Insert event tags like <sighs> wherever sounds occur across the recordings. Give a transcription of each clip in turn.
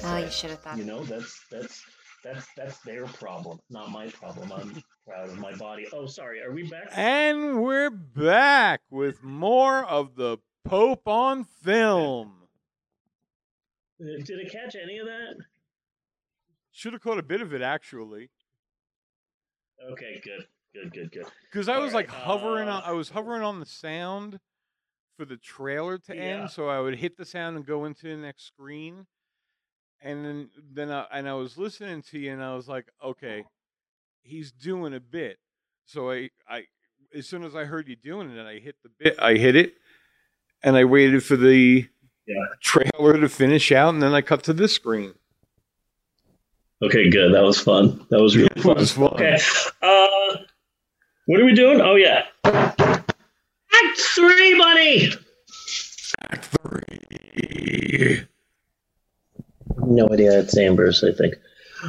to Oh, say. you should have thought. You know, that's that's that's that's their problem, not my problem. I'm proud of my body. Oh, sorry. Are we back? And we're back with more of the Pope on film. Uh, Did it catch any of that? Should have caught a bit of it actually, Okay, good, good, good, good. because I was Alright, like hovering on. uh, I was hovering on the sound for the trailer to Yeah. end, so I would hit the sound and go into the next screen. And then, then I, and I was listening to you, and I was like, okay, he's doing a bit. So I, I, as soon as I heard you doing it, I hit the bit. I hit it, and I waited for the Yeah. trailer to finish out, and then I cut to this screen. Okay, good. That was fun. That was really <laughs> fun. was fun. Okay. Uh, what are we doing? Oh yeah. Act three, buddy. Act three. No idea. It's Amber's, I think.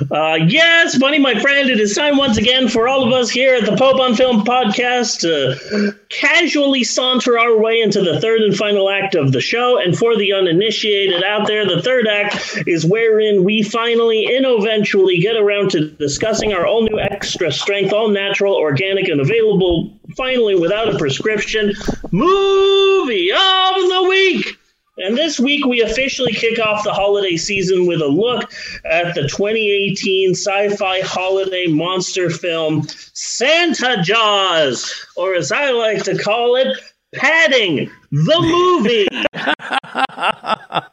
Uh, yes, Bunny, my friend, it is time once again for all of us here at the Pope on Film podcast to casually saunter our way into the third and final act of the show. And for the uninitiated out there, the third act is wherein we finally and eventually get around to discussing our all new extra strength, all natural, organic, and available, finally without a prescription, movie of the week. And this week, we officially kick off the holiday season with a look at the 2018 sci fi holiday monster film Santa Jaws, or as I like to call it, Padding the <laughs> movie. <laughs>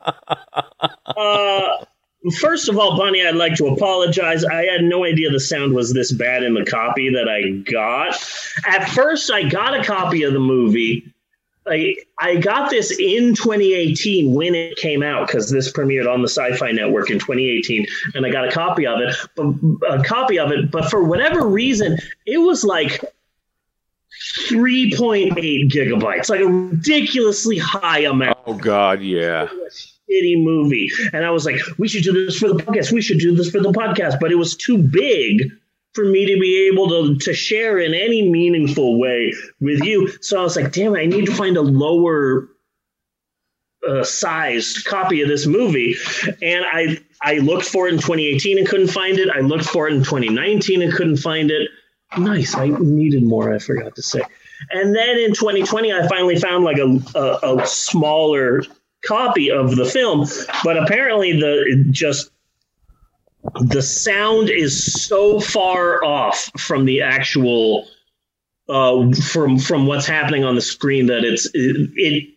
Uh, first of all, Bunny, I'd like to apologize. I had no idea the sound was this bad in the copy that I got. At first, I got a copy of the movie. I, I got this in 2018 when it came out because this premiered on the Sci-Fi Network in 2018, and I got a copy of it. But a copy of it, but for whatever reason, it was like 3.8 gigabytes, like a ridiculously high amount Oh God, yeah. shitty movie. And I was like, we should do this for the podcast. We should do this for the podcast. But it was too big for me to be able to, to share in any meaningful way with you. So I was like, damn I need to find a lower uh, sized copy of this movie. And I I looked for it in 2018 and couldn't find it. I looked for it in 2019 and couldn't find it. Nice. I needed more, I forgot to say. And then in 2020, I finally found like a, a, a smaller copy of the film, but apparently the just the sound is so far off from the actual uh, from from what's happening on the screen that it's it, it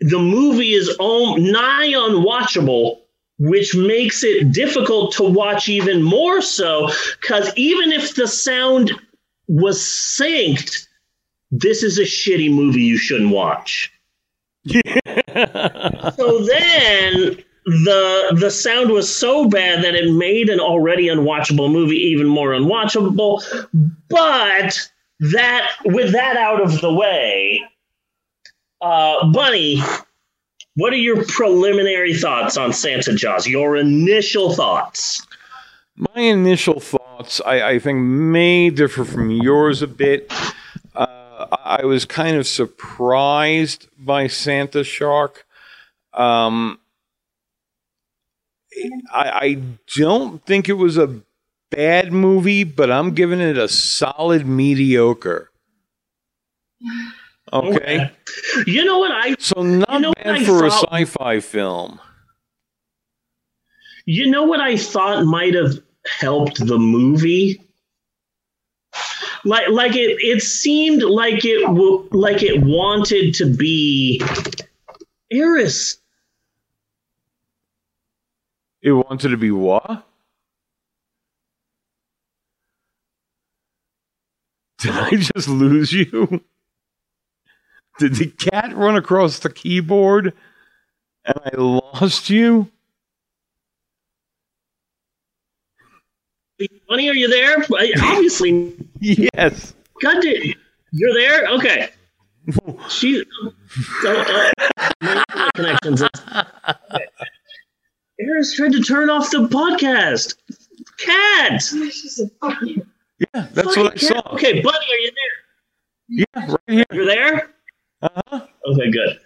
the movie is all nigh unwatchable which makes it difficult to watch even more so because even if the sound was synced this is a shitty movie you shouldn't watch. <laughs> So then the the sound was so bad that it made an already unwatchable movie even more unwatchable. But that with that out of the way, uh, Bunny, what are your preliminary thoughts on Santa Jaws? Your initial thoughts? My initial thoughts, I, I think, may differ from yours a bit. Uh, I was kind of surprised by Santa Shark. Um, I, I don't think it was a bad movie, but I'm giving it a solid mediocre. <sighs> Okay, You know what I so not You know bad for a sci-fi film. You know what I thought might have helped the movie? Like, like it, it seemed like it, like it wanted to be Eris. It wanted to be what? <laughs> Did I just lose you? <laughs> Did the cat run across the keyboard and I lost you? Bunny, are you there? Obviously, <laughs> Yes. God, damn- you're there. Okay. She, so, uh, connections. Okay. Eris tried to turn off the podcast. Cat. Yeah, that's what I Fucking saw. Okay, buddy, are you there? Yeah, right here. You're there. Uh-huh. Okay, good.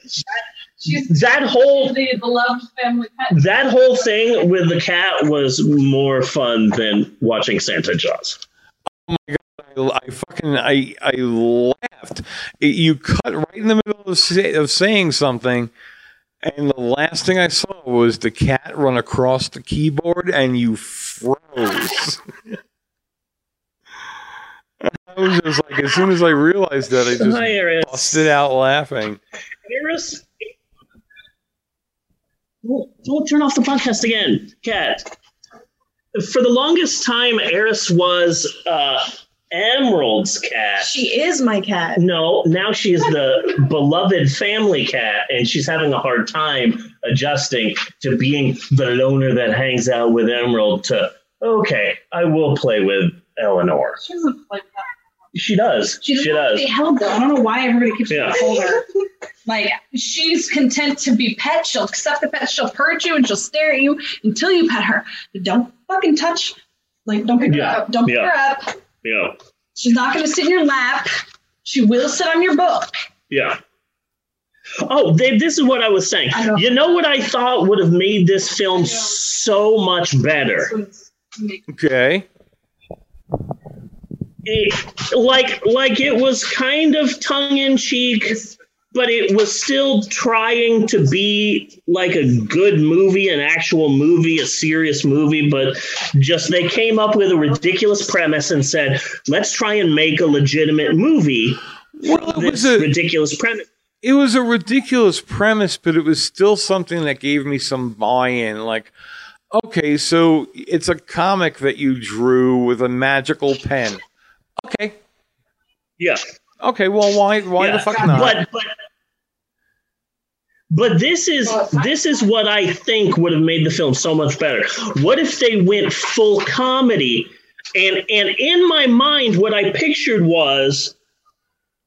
She's that whole the beloved family pet. that whole thing with the cat was more fun than watching Santa Jaws. Oh my god! I, I fucking I I laughed. It- you cut right in the middle of, say, of saying something, and the last thing I saw was the cat run across the keyboard, and you froze. I was just like, as soon as I realized that, I just Hi, Eris. busted out laughing. Eris. Don't, don't turn off the podcast again, cat. For the longest time, Eris was uh, Emerald's cat. She is my cat. No, now she is the <laughs> beloved family cat, and she's having a hard time adjusting to being the loner that hangs out with Emerald. To okay, I will play with Eleanor. She doesn't like that. She does. She She, doesn't want be held though. I don't know why everybody keeps Yeah. trying hold her. <laughs> Like she's content to be pet. She'll accept the pet. She'll purge you and she'll stare at you until you pet her. But don't fucking touch. Like don't pick Yeah. her up. Don't pick Yeah. her up. Yeah, She's not going to sit in your lap. She will sit on your book. yeah. Oh, they, this is what I was saying. I know. You know what I thought would have made this film so much better? Okay. It, like, like it was kind of tongue in cheek. But it was still trying to be like a good movie, an actual movie, a serious movie. But just they came up with a ridiculous premise and said, let's try and make a legitimate movie. Well, it was a ridiculous premise. it was a ridiculous premise, but it was still something that gave me some buy-in. Like, okay, so it's a comic that you drew with a magical pen. Okay, Yeah. Okay. Well, why why yeah. the fuck not? But, but, but this is this is what I think would have made the film so much better. What if they went full comedy? And and in my mind, what I pictured was,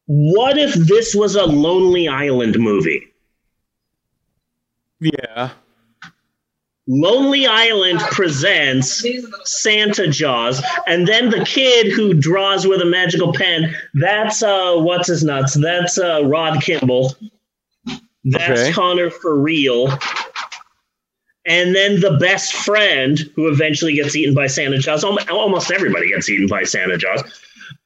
what if this was a Lonely Island movie? yeah, Lonely Island presents Santa Jaws, and then the kid who draws with a magical pen, that's uh what's his nuts? That's uh Rod Kimble. That's Okay. Connor for real. And then the best friend who eventually gets eaten by Santa Jaws. Almost everybody gets eaten by Santa Jaws.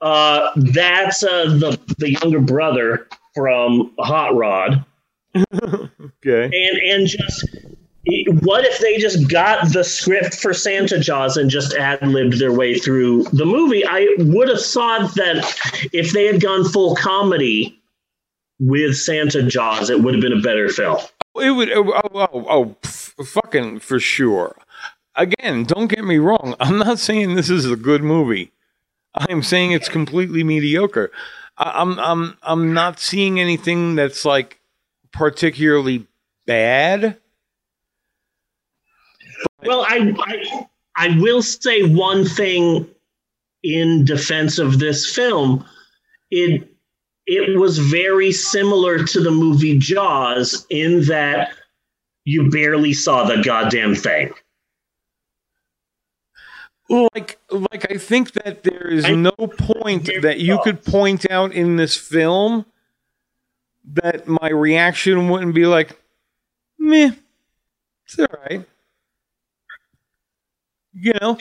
Uh, that's uh, the the younger brother from Hot Rod <laughs> okay. and and just what if they just got the script for Santa Jaws and just ad libbed their way through the movie? I would have thought that if they had gone full comedy with Santa Jaws, it would have been a better film. It would. Oh, oh, oh, f- fucking for sure. Again, don't get me wrong. <laughs> I'm not saying this is a good movie. I'm saying it's completely mediocre. I, I'm I'm I'm not seeing anything that's like particularly bad. Well, I, I I will say one thing in defense of this film. It it was very similar to the movie Jaws in that you barely saw the goddamn thing. Like like I think that there is no point that you could point out in this film that my reaction wouldn't be like, meh, it's all right. You know,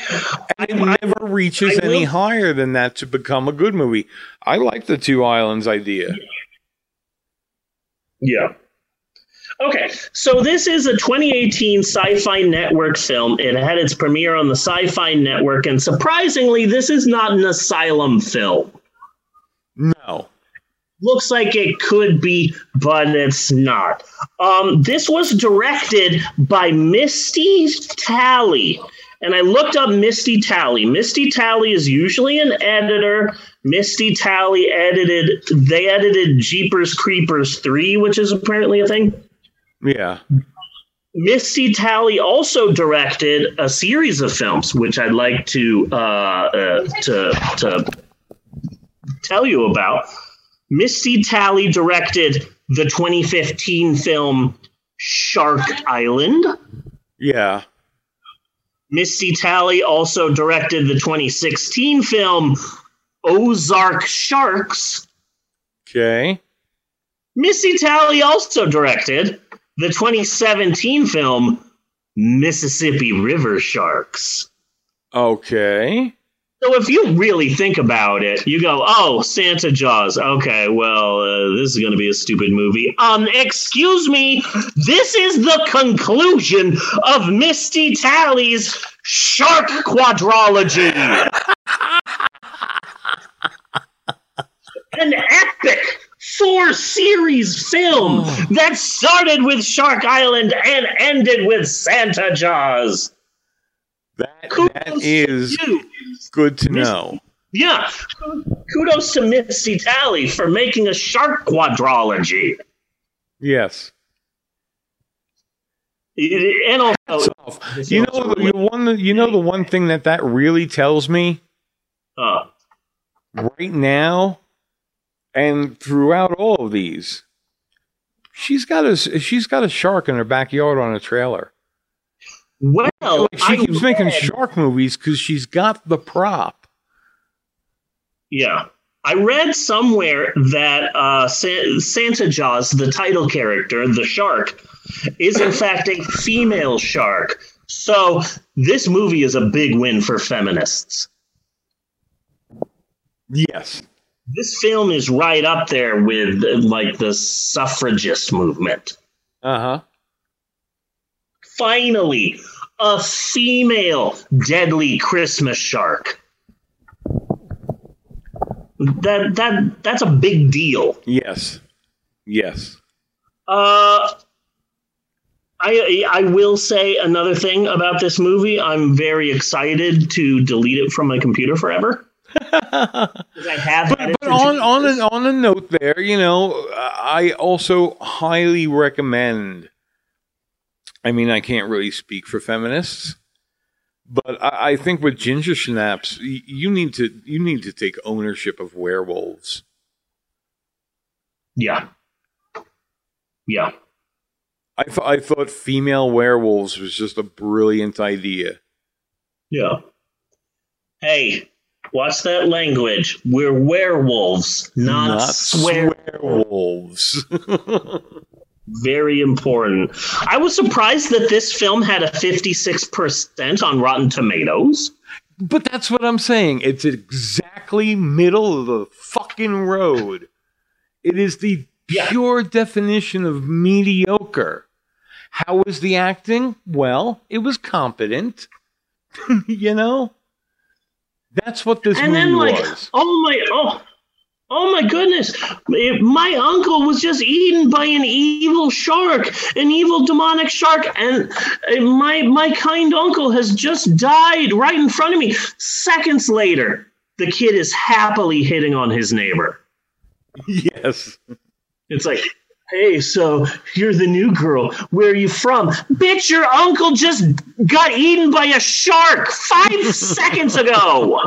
and it never reaches any higher than that to become a good movie. I like the Two Islands idea. Yeah. Okay, so this is a 2018 Sci Fi Network film. It had its premiere on the Sci Fi Network, and surprisingly, this is not an asylum film. No. Looks like it could be, but it's not. Um, this was directed by Misty Talley. And I looked up Misty Talley. Misty Talley is usually an editor. Misty Talley edited, they edited Jeepers Creepers 3, which is apparently a thing. Yeah. Misty Talley also directed a series of films, which I'd like to uh, uh, to to tell you about. Misty Talley directed the 2015 film Shark Island. Yeah. Misty Talley also directed the 2016 film Ozark Sharks. Okay. Misty Talley also directed the 2017 film Mississippi River Sharks. Okay. So if you really think about it, you go, "Oh, Santa Jaws. Okay, well, uh, this is going to be a stupid movie." Um, excuse me. This is the conclusion of Misty Talley's Shark Quadrology. An epic four series film Oh. that started with Shark Island and ended with Santa Jaws. That Kudos that to you. good to Miss- know. Yeah. Kudos to Misty Talley for making a shark quadrology. Yes. And also, you know, the one, you know, the one thing that that really tells me uh, right now, and throughout all of these, she's got a she's got a shark in her backyard on a trailer. Well, Like she I keeps making shark movies because she's got the prop. Yeah. I read somewhere that uh, Sa- Santa Jaws, the title character, the shark, is in fact a female shark. So this movie is a big win for feminists. Yes. This film is right up there with like the suffragist movement. Uh huh. Finally, a female deadly Christmas shark. That that that's a big deal. Yes. Yes. Uh, I I will say another thing about this movie. I'm very excited to delete it from my computer forever. <laughs> I have but, but on on a, on a note there, you know, I also highly recommend. I mean, I can't really speak for feminists, but I, I think with ginger snaps, y- you need to you need to take ownership of werewolves. yeah, yeah. I th- I thought female werewolves was just a brilliant idea. Yeah. Hey, watch that language? We're werewolves, not, swear. werewolves. <laughs> Very important. I was surprised that this film had a 56% on Rotten Tomatoes. But that's what I'm saying. It's exactly middle of the fucking road. It is the Yeah. pure definition of mediocre. How was the acting? Well, it was competent. <laughs> you know? That's what this and movie then, like, was. oh my, oh, oh my goodness. It- my uncle was just eaten by an evil shark, an evil demonic shark. And my, my kind uncle has just died right in front of me. Seconds later, the kid is happily hitting on his neighbor. <laughs> yes. It's like, hey, so you're the new girl. Where are you from? Bitch, your uncle just got eaten by a shark five <laughs> seconds ago.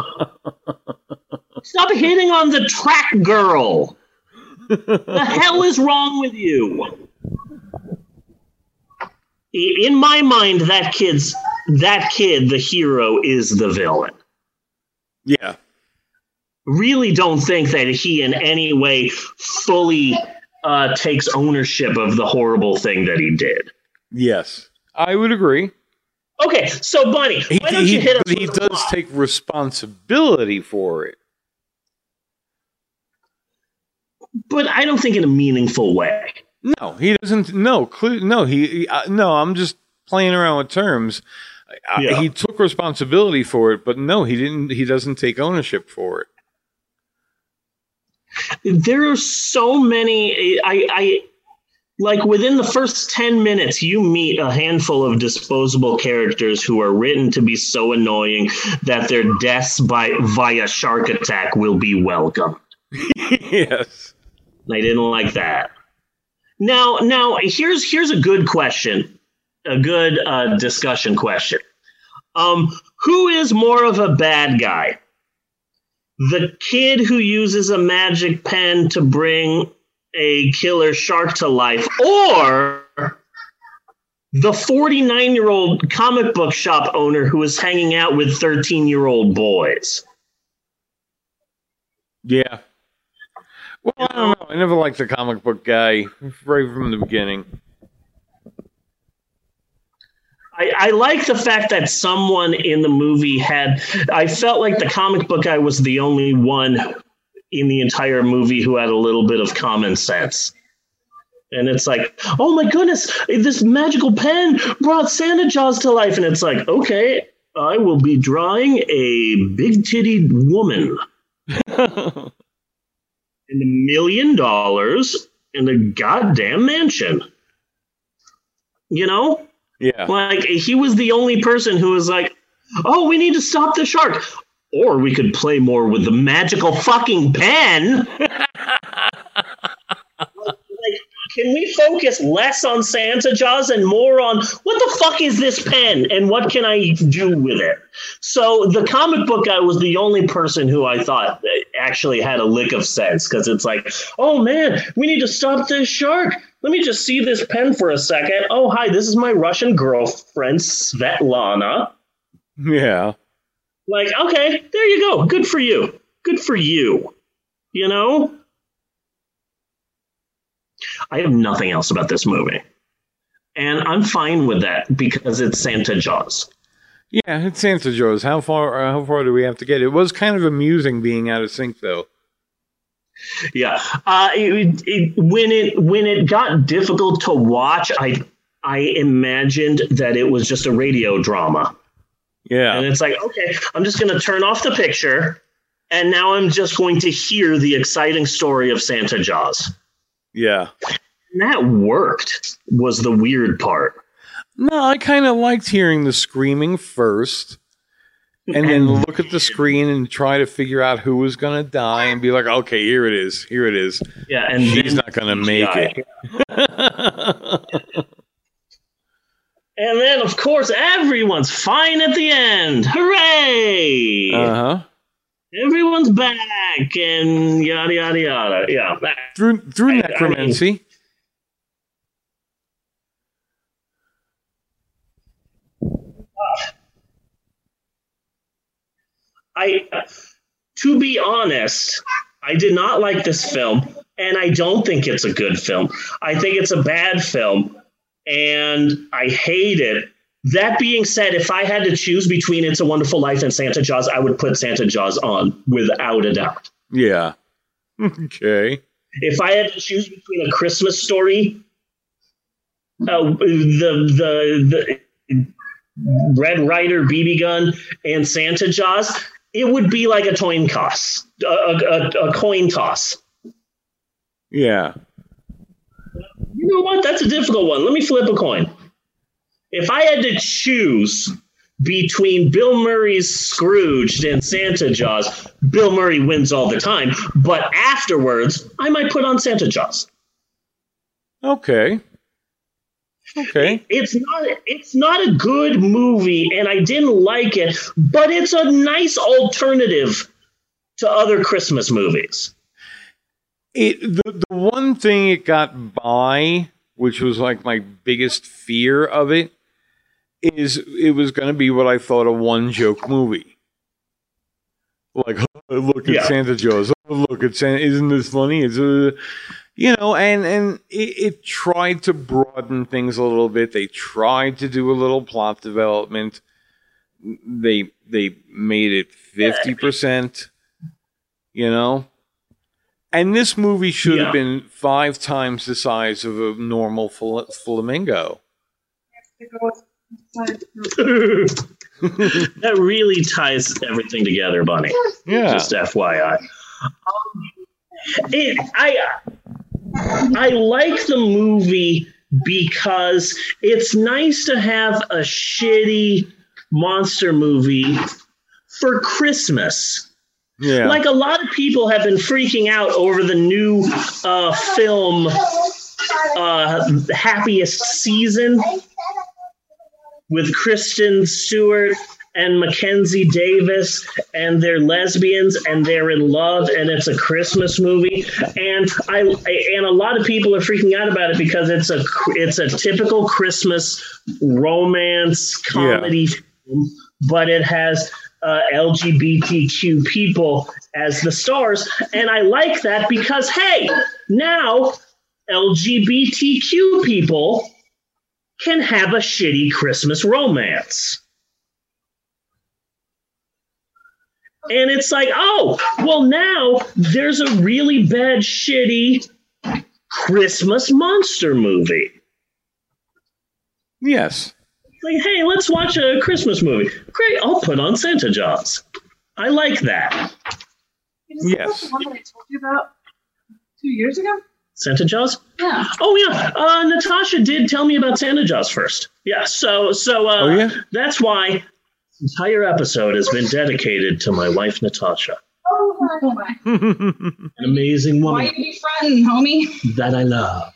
<laughs> Stop hitting on the track girl. The <laughs> hell is wrong with you? In my mind, that kid's that kid, the hero, is the villain. Yeah. Really don't think that he in any way fully uh, takes ownership of the horrible thing that he did. Yes. I would agree. Okay, so Bunny, He, why don't he- you hit us? he does plot? take responsibility for it. But I don't think in a meaningful way. No, he doesn't. No, cle- no, he. he uh, no, I'm just playing around with terms. I- Yeah. He took responsibility for it, but no, he didn't. He doesn't take ownership for it. There are so many. I, I like within the first ten minutes, you meet a handful of disposable characters who are written to be so annoying that their deaths by via shark attack will be welcome. <laughs> yes. I didn't like that. Now, now here's here's a good question, a good uh, discussion question. Um, who is more of a bad guy? The kid who uses a magic pen to bring a killer shark to life, or the 49 year old comic book shop owner who is hanging out with 13 year old boys? Yeah. Well, I don't know. I never liked the comic book guy right from the beginning. I, I like the fact that someone in the movie had. I felt like the comic book guy was the only one in the entire movie who had a little bit of common sense. And it's like, oh my goodness, this magical pen brought Santa Jaws to life. And it's like, okay, I will be drawing a big titted woman <laughs> and a million dollars in a goddamn mansion. You know? Yeah. Like, he was the only person who was like, oh, we need to stop the shark. Or we could play more with the magical fucking pen. <laughs> can we focus less on Santa Jaws and more on what the fuck is this pen and what can I do with it? So the comic book guy was the only person who I thought actually had a lick of sense because it's like, oh man, we need to stop this shark. Let me just see this pen for a second. Oh, hi, this is my Russian girlfriend, Svetlana. Yeah. Like, okay, there you go. Good for you. Good for you. You know? I have nothing else about this movie. And I'm fine with that because it's Santa Jaws. Yeah, it's Santa Jaws. How far? Uh, how far do we have to get? It was kind of amusing being out of sync, though. Yeah, uh, it, it, when it when it got difficult to watch, I I imagined that it was just a radio drama. Yeah, and it's like, okay, I'm just going to turn off the picture, and now I'm just going to hear the exciting story of Santa Jaws. Yeah. And that worked, was the weird part. No, I kind of liked hearing the screaming first and then look at the screen and try to figure out who was going to die and be like, okay, here it is. Here it is. Yeah. And she's not going to make it. <laughs> and then, of course, everyone's fine at the end. Hooray! Uh huh everyone's back and yada yada yada. Yeah. Through through I, necromancy. I, mean, uh, I to be honest, I did not like this film, and I don't think it's a good film. I think it's a bad film, and I hate it that being said, if I had to choose between It's a Wonderful Life and Santa Jaws, I would put Santa Jaws on without a doubt. Yeah. <laughs> Okay. If I had to choose between a Christmas story, uh, the the the Red Ryder BB gun and Santa Jaws, it would be like a coin toss. A, a, a coin toss. Yeah. You know what? That's a difficult one. Let me flip a coin if I had to choose between Bill Murray's Scrooged and Santa Jaws, Bill Murray wins all the time. But afterwards, I might put on Santa Jaws. Okay. Okay. It's not it's not a good movie and I didn't like it, but it's a nice alternative to other Christmas movies. It the, the one thing it got by, which was like my biggest fear of it, is it was going to be what I thought a one joke movie. Like, <laughs> look at yeah. Santa Jaws. <laughs> look at Santa. Isn't this funny? It's a, you know, and and it, it, tried to broaden things a little bit. They tried to do a little plot development. They they made it fifty percent. You know, and this movie should yeah. have been five times the size of a normal fl- flamingo. <laughs> that really ties everything together, Bunny. Yeah. Just FYI. Um, it, I I like the movie because it's nice to have a shitty monster movie for Christmas. Yeah. Like a lot of people have been freaking out over the new uh, film uh, Happiest Season with Kristen Stewart and Mackenzie Davis, and they're lesbians and they're in love, and it's a Christmas movie. And I and a lot of people are freaking out about it because it's a it's a typical Christmas romance comedy yeah. film, but it has uh, LGBTQ people as the stars, and I like that because hey, now LGBTQ people can have a shitty Christmas romance. And it's like, oh, well, now there's a really bad, shitty Christmas monster movie. Yes. Like, hey, let's watch a Christmas movie. Great, I'll put on Santa Jaws. I like that. Is this Yes. the one that I told you about two years ago? Santa Jaws? Yeah. Oh yeah, uh, Natasha did tell me about Santa Jaws first. Yeah, so so uh, Oh, yeah? that's why this entire episode has been dedicated to my wife Natasha, Oh <laughs> my. an amazing woman. Why woman you be fronting, homie? that I love.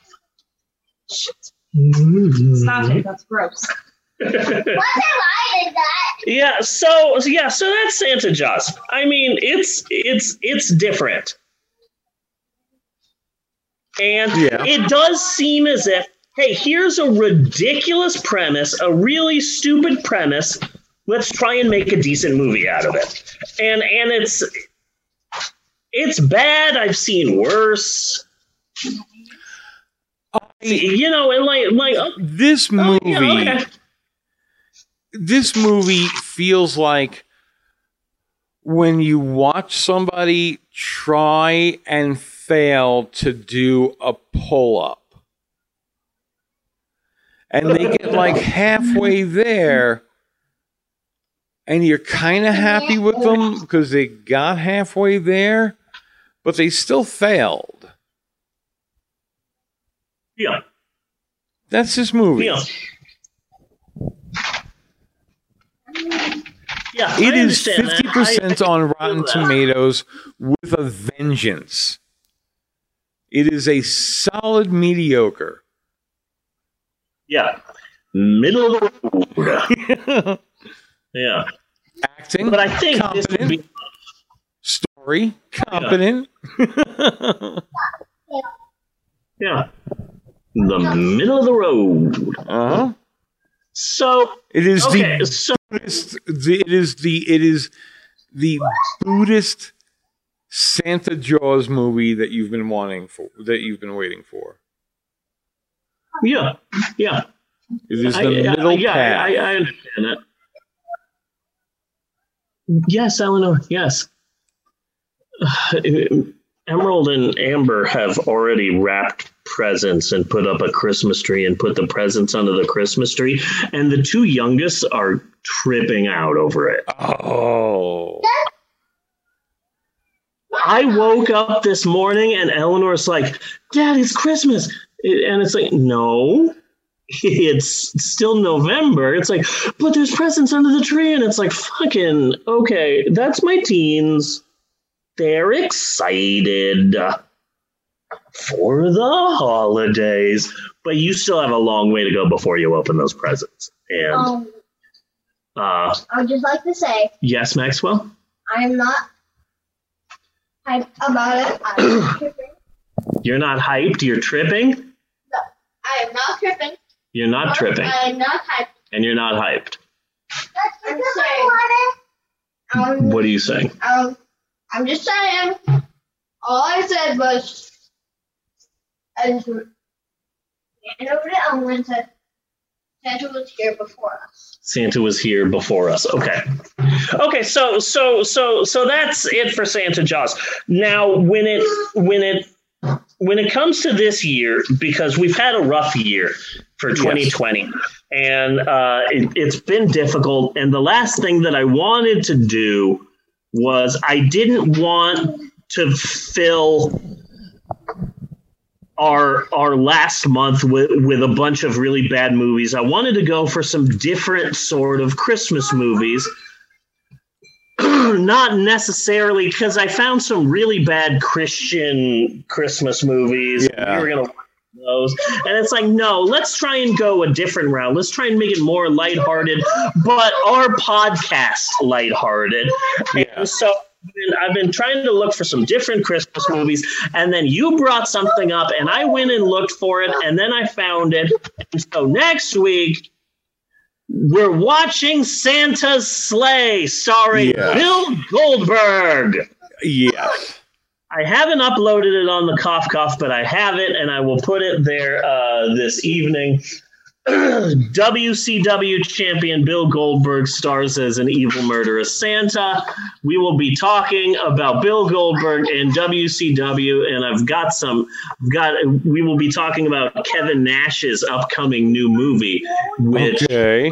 Stop it. That's gross. yeah, so so yeah, so that's Santa Jaws. I mean, it's it's it's different. And Yeah. it does seem as if, hey, here's a ridiculous premise, a really stupid premise. Let's try and make a decent movie out of it. And and it's it's bad. I've seen worse. I- You know, and like like oh, this oh, movie yeah, okay. this movie feels like when you watch somebody try and fail to do a pull up and they get like <laughs> halfway there and you're kind of happy with them because they got halfway there but they still failed. Yeah, that's this movie yeah. Yeah, It is fifty percent I- I on Rotten. Tomatoes with a vengeance. It is a solid mediocre. Yeah, middle of the road. <laughs> Yeah, Acting, but I think this would be story, competent. <laughs> yeah the middle of the road. uh-huh. So It is okay, the so Buddhist. It is the it is the Buddhist Santa Jaws movie that you've been wanting for that you've been waiting for. yeah, yeah, It is the I, I- middle yeah, path. I, I understand that. Yes, Eleanor. Yes. <sighs> Emerald and Amber have already wrapped presents and put up a Christmas tree and put the presents under the Christmas tree, and the two youngest are tripping out over it. oh, I woke up this morning and Eleanor's like, Dad, it's Christmas. And it's like, no, it's still November. It's like, but there's presents under the tree. And it's like, fucking, okay, that's my teens. They're excited for the holidays. But you still have a long way to go before you open those presents. And Um, uh, I would just like to say yes, Maxwell? I am not hyped about it. I'm <clears throat> tripping. You're not hyped. You're tripping. No, I am not tripping. You're not tripping. I am not hyped. And you're not hyped. I'm saying. Um, What are you saying? um, I'm just saying. All I said was, I just over to Elmer and said, Santa was here before us. Santa was here before us. Okay. Okay, so so so so that's it for Santa Jaws. Now when it when it when it comes to this year, because we've had a rough year for 2020, and uh, it, it's been difficult. And the last thing that I wanted to do was I didn't want to fill our our last month with with a bunch of really bad movies. I wanted to go for some different sort of Christmas movies. <clears throat> Not necessarily because I found some really bad Christian Christmas movies. Yeah. We were gonna watch those, and it's like, no, let's try and go a different route. Let's try and make it more lighthearted, but our podcast lighthearted. yeah. So I've been- trying to look for some different Christmas movies, and then you brought something up, and I went and looked for it, and then I found it. And so next week, we're watching Santa's Slay, starring Yeah. Bill Goldberg. Yes. I haven't uploaded it on the Cough Cough, but I have it, and I will put it there uh, this evening. <clears throat> WCW champion Bill Goldberg stars as an evil murderous Santa. We will be talking about Bill Goldberg and WCW, and I've got some. I've got. We will be talking about Kevin Nash's upcoming new movie, which Okay.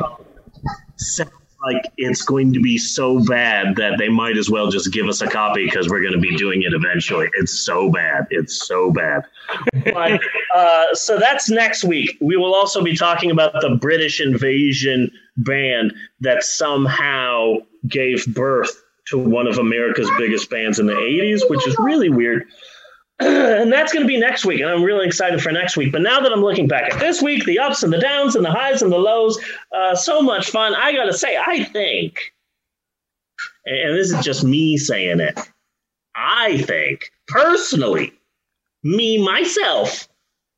sounds like it's going to be so bad that they might as well just give us a copy because we're going to be doing it eventually. It's so bad. It's so bad. But, uh, so that's next week. We will also be talking about the British invasion band that somehow gave birth to one of America's biggest bands in the 80s, which is really weird. <clears throat> and that's going to be next week. And I'm really excited for next week. But now that I'm looking back at this week, the ups and the downs and the highs and the lows, uh, so much fun. I got to say, I think, and this is just me saying it, I think, personally, me, myself,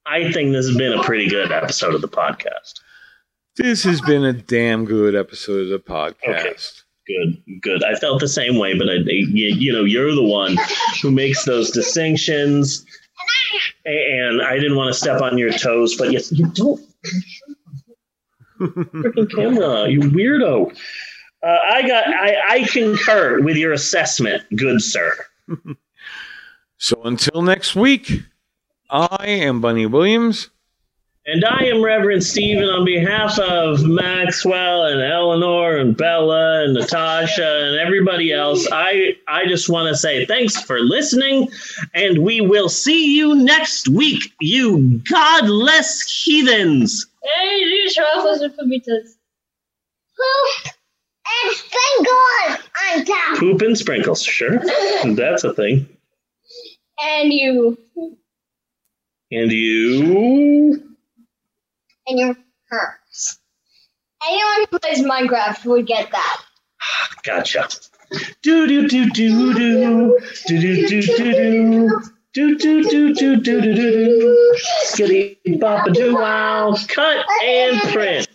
I think this has been a pretty good episode of the podcast. This has been a damn good episode of the podcast. Good, good. I felt the same way, but I, you, you know, you're the one who makes those distinctions, and I didn't want to step on your toes, but yes, you don't. Freaking camera, you weirdo. Uh, I got. I, I concur with your assessment, good sir. <laughs> So until next week, I am Bunny Williams. And I am Reverend Stephen on behalf of Maxwell and Eleanor and Bella and Natasha and everybody else. I I just want to say thanks for listening, and we will see you next week, you godless heathens. Hey, these truffles and fajitas. Poop and sprinkles on top. Poop and sprinkles, sure, <laughs> that's a thing. And you. And you, Your hers. Anyone who plays Minecraft would get that. gotcha. Do do do do do do do do do do. Do do do do do do do do. Skitty bop a doo wow. Cut and print.